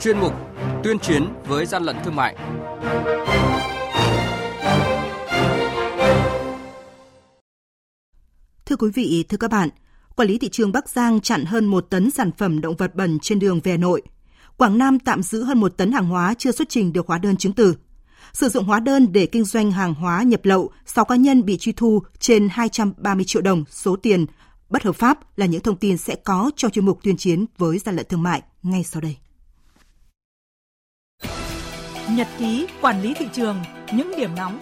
chuyên mục Tuyên chiến với gian lận thương mại. Thưa quý vị, thưa các bạn, quản lý thị trường Bắc Giang chặn hơn một tấn sản phẩm động vật bẩn trên đường về Nội. Quảng Nam tạm giữ hơn một tấn hàng hóa chưa xuất trình được hóa đơn chứng từ. Sử dụng hóa đơn để kinh doanh hàng hóa nhập lậu, 6 cá nhân bị truy thu trên 230 triệu đồng số tiền bất hợp pháp là những thông tin sẽ có trong chuyên mục tuyên chiến với gian lận thương mại ngay sau đây. Nhật ký quản lý thị trường, những điểm nóng.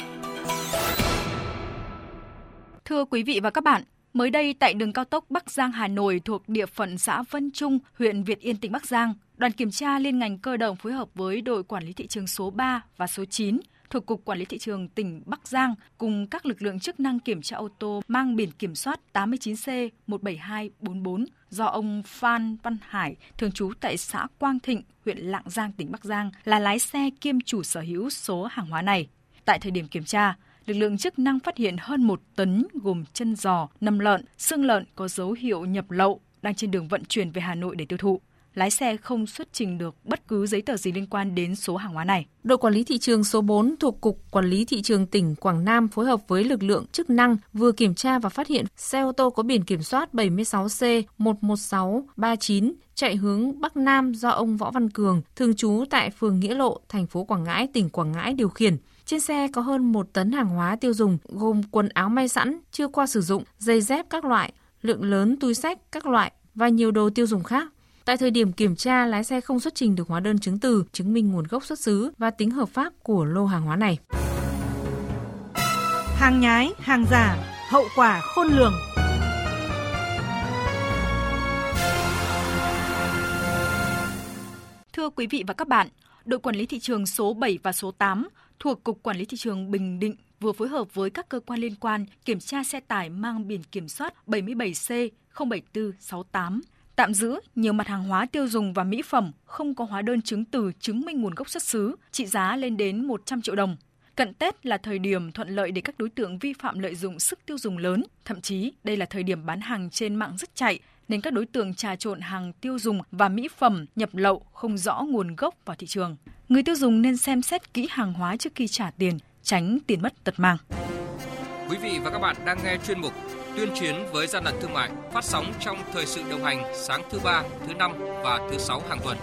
Thưa quý vị và các bạn, mới đây tại đường cao tốc Bắc Giang Hà Nội thuộc địa phận xã Vân Trung, huyện Việt Yên tỉnh Bắc Giang, đoàn kiểm tra liên ngành cơ động phối hợp với đội quản lý thị trường số 3 và số 9 thuộc Cục Quản lý Thị trường tỉnh Bắc Giang cùng các lực lượng chức năng kiểm tra ô tô mang biển kiểm soát 89C 17244 do ông Phan Văn Hải, thường trú tại xã Quang Thịnh, huyện Lạng Giang, tỉnh Bắc Giang, là lái xe kiêm chủ sở hữu số hàng hóa này. Tại thời điểm kiểm tra, lực lượng chức năng phát hiện hơn một tấn gồm chân giò, nầm lợn, xương lợn có dấu hiệu nhập lậu đang trên đường vận chuyển về Hà Nội để tiêu thụ lái xe không xuất trình được bất cứ giấy tờ gì liên quan đến số hàng hóa này. Đội quản lý thị trường số 4 thuộc Cục Quản lý Thị trường tỉnh Quảng Nam phối hợp với lực lượng chức năng vừa kiểm tra và phát hiện xe ô tô có biển kiểm soát 76C11639 chạy hướng Bắc Nam do ông Võ Văn Cường, thường trú tại phường Nghĩa Lộ, thành phố Quảng Ngãi, tỉnh Quảng Ngãi điều khiển. Trên xe có hơn một tấn hàng hóa tiêu dùng gồm quần áo may sẵn, chưa qua sử dụng, giày dép các loại, lượng lớn túi sách các loại và nhiều đồ tiêu dùng khác. Tại thời điểm kiểm tra, lái xe không xuất trình được hóa đơn chứng từ chứng minh nguồn gốc xuất xứ và tính hợp pháp của lô hàng hóa này. Hàng nhái, hàng giả, hậu quả khôn lường. Thưa quý vị và các bạn, đội quản lý thị trường số 7 và số 8 thuộc Cục Quản lý Thị trường Bình Định vừa phối hợp với các cơ quan liên quan kiểm tra xe tải mang biển kiểm soát 77C 07468 tạm giữ nhiều mặt hàng hóa tiêu dùng và mỹ phẩm không có hóa đơn chứng từ chứng minh nguồn gốc xuất xứ, trị giá lên đến 100 triệu đồng. Cận Tết là thời điểm thuận lợi để các đối tượng vi phạm lợi dụng sức tiêu dùng lớn, thậm chí đây là thời điểm bán hàng trên mạng rất chạy nên các đối tượng trà trộn hàng tiêu dùng và mỹ phẩm nhập lậu không rõ nguồn gốc vào thị trường. Người tiêu dùng nên xem xét kỹ hàng hóa trước khi trả tiền, tránh tiền mất tật mang. Quý vị và các bạn đang nghe chuyên mục tuyên chiến với gian lận thương mại phát sóng trong thời sự đồng hành sáng thứ ba, thứ năm và thứ sáu hàng tuần.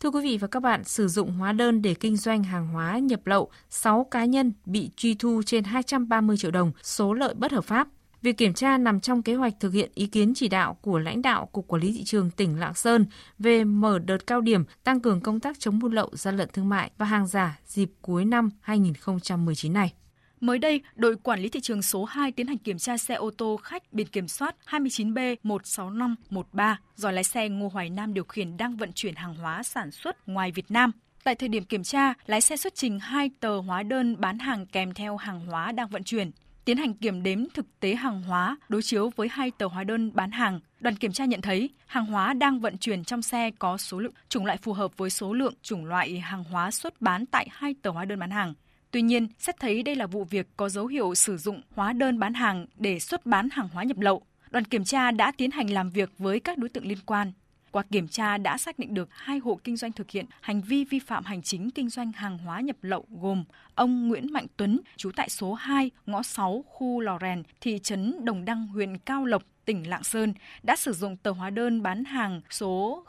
Thưa quý vị và các bạn, sử dụng hóa đơn để kinh doanh hàng hóa nhập lậu, 6 cá nhân bị truy thu trên 230 triệu đồng số lợi bất hợp pháp. Việc kiểm tra nằm trong kế hoạch thực hiện ý kiến chỉ đạo của lãnh đạo Cục Quản lý Thị trường tỉnh Lạng Sơn về mở đợt cao điểm tăng cường công tác chống buôn lậu, gian lận thương mại và hàng giả dịp cuối năm 2019 này. Mới đây, đội quản lý thị trường số 2 tiến hành kiểm tra xe ô tô khách biển kiểm soát 29B16513 do lái xe Ngô Hoài Nam điều khiển đang vận chuyển hàng hóa sản xuất ngoài Việt Nam. Tại thời điểm kiểm tra, lái xe xuất trình hai tờ hóa đơn bán hàng kèm theo hàng hóa đang vận chuyển. Tiến hành kiểm đếm thực tế hàng hóa đối chiếu với hai tờ hóa đơn bán hàng, đoàn kiểm tra nhận thấy hàng hóa đang vận chuyển trong xe có số lượng chủng loại phù hợp với số lượng chủng loại hàng hóa xuất bán tại hai tờ hóa đơn bán hàng. Tuy nhiên, xét thấy đây là vụ việc có dấu hiệu sử dụng hóa đơn bán hàng để xuất bán hàng hóa nhập lậu, đoàn kiểm tra đã tiến hành làm việc với các đối tượng liên quan. Qua kiểm tra đã xác định được hai hộ kinh doanh thực hiện hành vi vi phạm hành chính kinh doanh hàng hóa nhập lậu gồm ông Nguyễn Mạnh Tuấn, trú tại số 2, ngõ 6, khu Lò Rèn, thị trấn Đồng Đăng, huyện Cao Lộc, tỉnh Lạng Sơn đã sử dụng tờ hóa đơn bán hàng số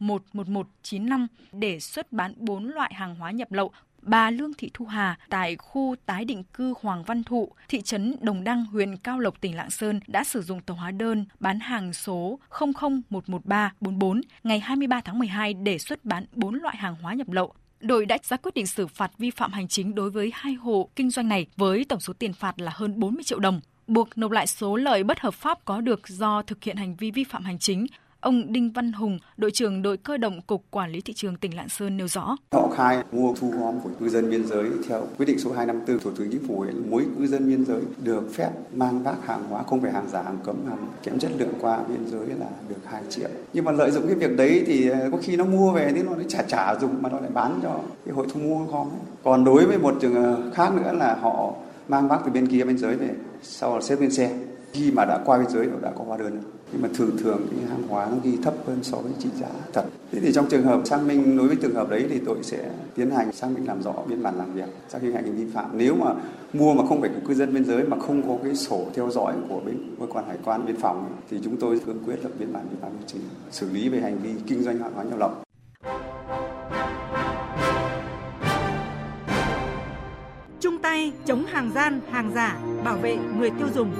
00111195 để xuất bán 4 loại hàng hóa nhập lậu bà Lương Thị Thu Hà tại khu tái định cư Hoàng Văn Thụ, thị trấn Đồng Đăng, huyện Cao Lộc, tỉnh Lạng Sơn đã sử dụng tờ hóa đơn bán hàng số 0011344 ngày 23 tháng 12 để xuất bán 4 loại hàng hóa nhập lậu. Đội đã ra quyết định xử phạt vi phạm hành chính đối với hai hộ kinh doanh này với tổng số tiền phạt là hơn 40 triệu đồng, buộc nộp lại số lợi bất hợp pháp có được do thực hiện hành vi vi phạm hành chính Ông Đinh Văn Hùng, đội trưởng đội cơ động Cục Quản lý Thị trường tỉnh Lạng Sơn nêu rõ. Họ khai mua thu gom của cư dân biên giới theo quyết định số 254 của Thủ tướng Chính phủ ấy, mỗi cư dân biên giới được phép mang vác hàng hóa không phải hàng giả, hàng cấm, hàng kém chất lượng qua biên giới là được 2 triệu. Nhưng mà lợi dụng cái việc đấy thì à, có khi nó mua về thì nó lại trả trả dùng mà nó lại bán cho cái hội thu mua gom. Còn đối với một trường hợp khác nữa là họ mang vác từ bên kia biên giới về sau là xếp lên xe khi mà đã qua biên giới đã có hóa đơn rồi nhưng mà thường thường cái hàng hóa nó ghi thấp hơn so với trị giá thật. Thế thì trong trường hợp xác minh đối với trường hợp đấy thì tôi sẽ tiến hành xác minh làm rõ biên bản làm việc xác minh hành vi vi phạm. Nếu mà mua mà không phải của cư dân biên giới mà không có cái sổ theo dõi của bên cơ quan hải quan biên phòng thì chúng tôi cương quyết lập biên bản vi phạm hành chính xử lý về hành vi kinh doanh hàng hóa nhập lậu. Chung tay chống hàng gian, hàng giả, bảo vệ người tiêu dùng.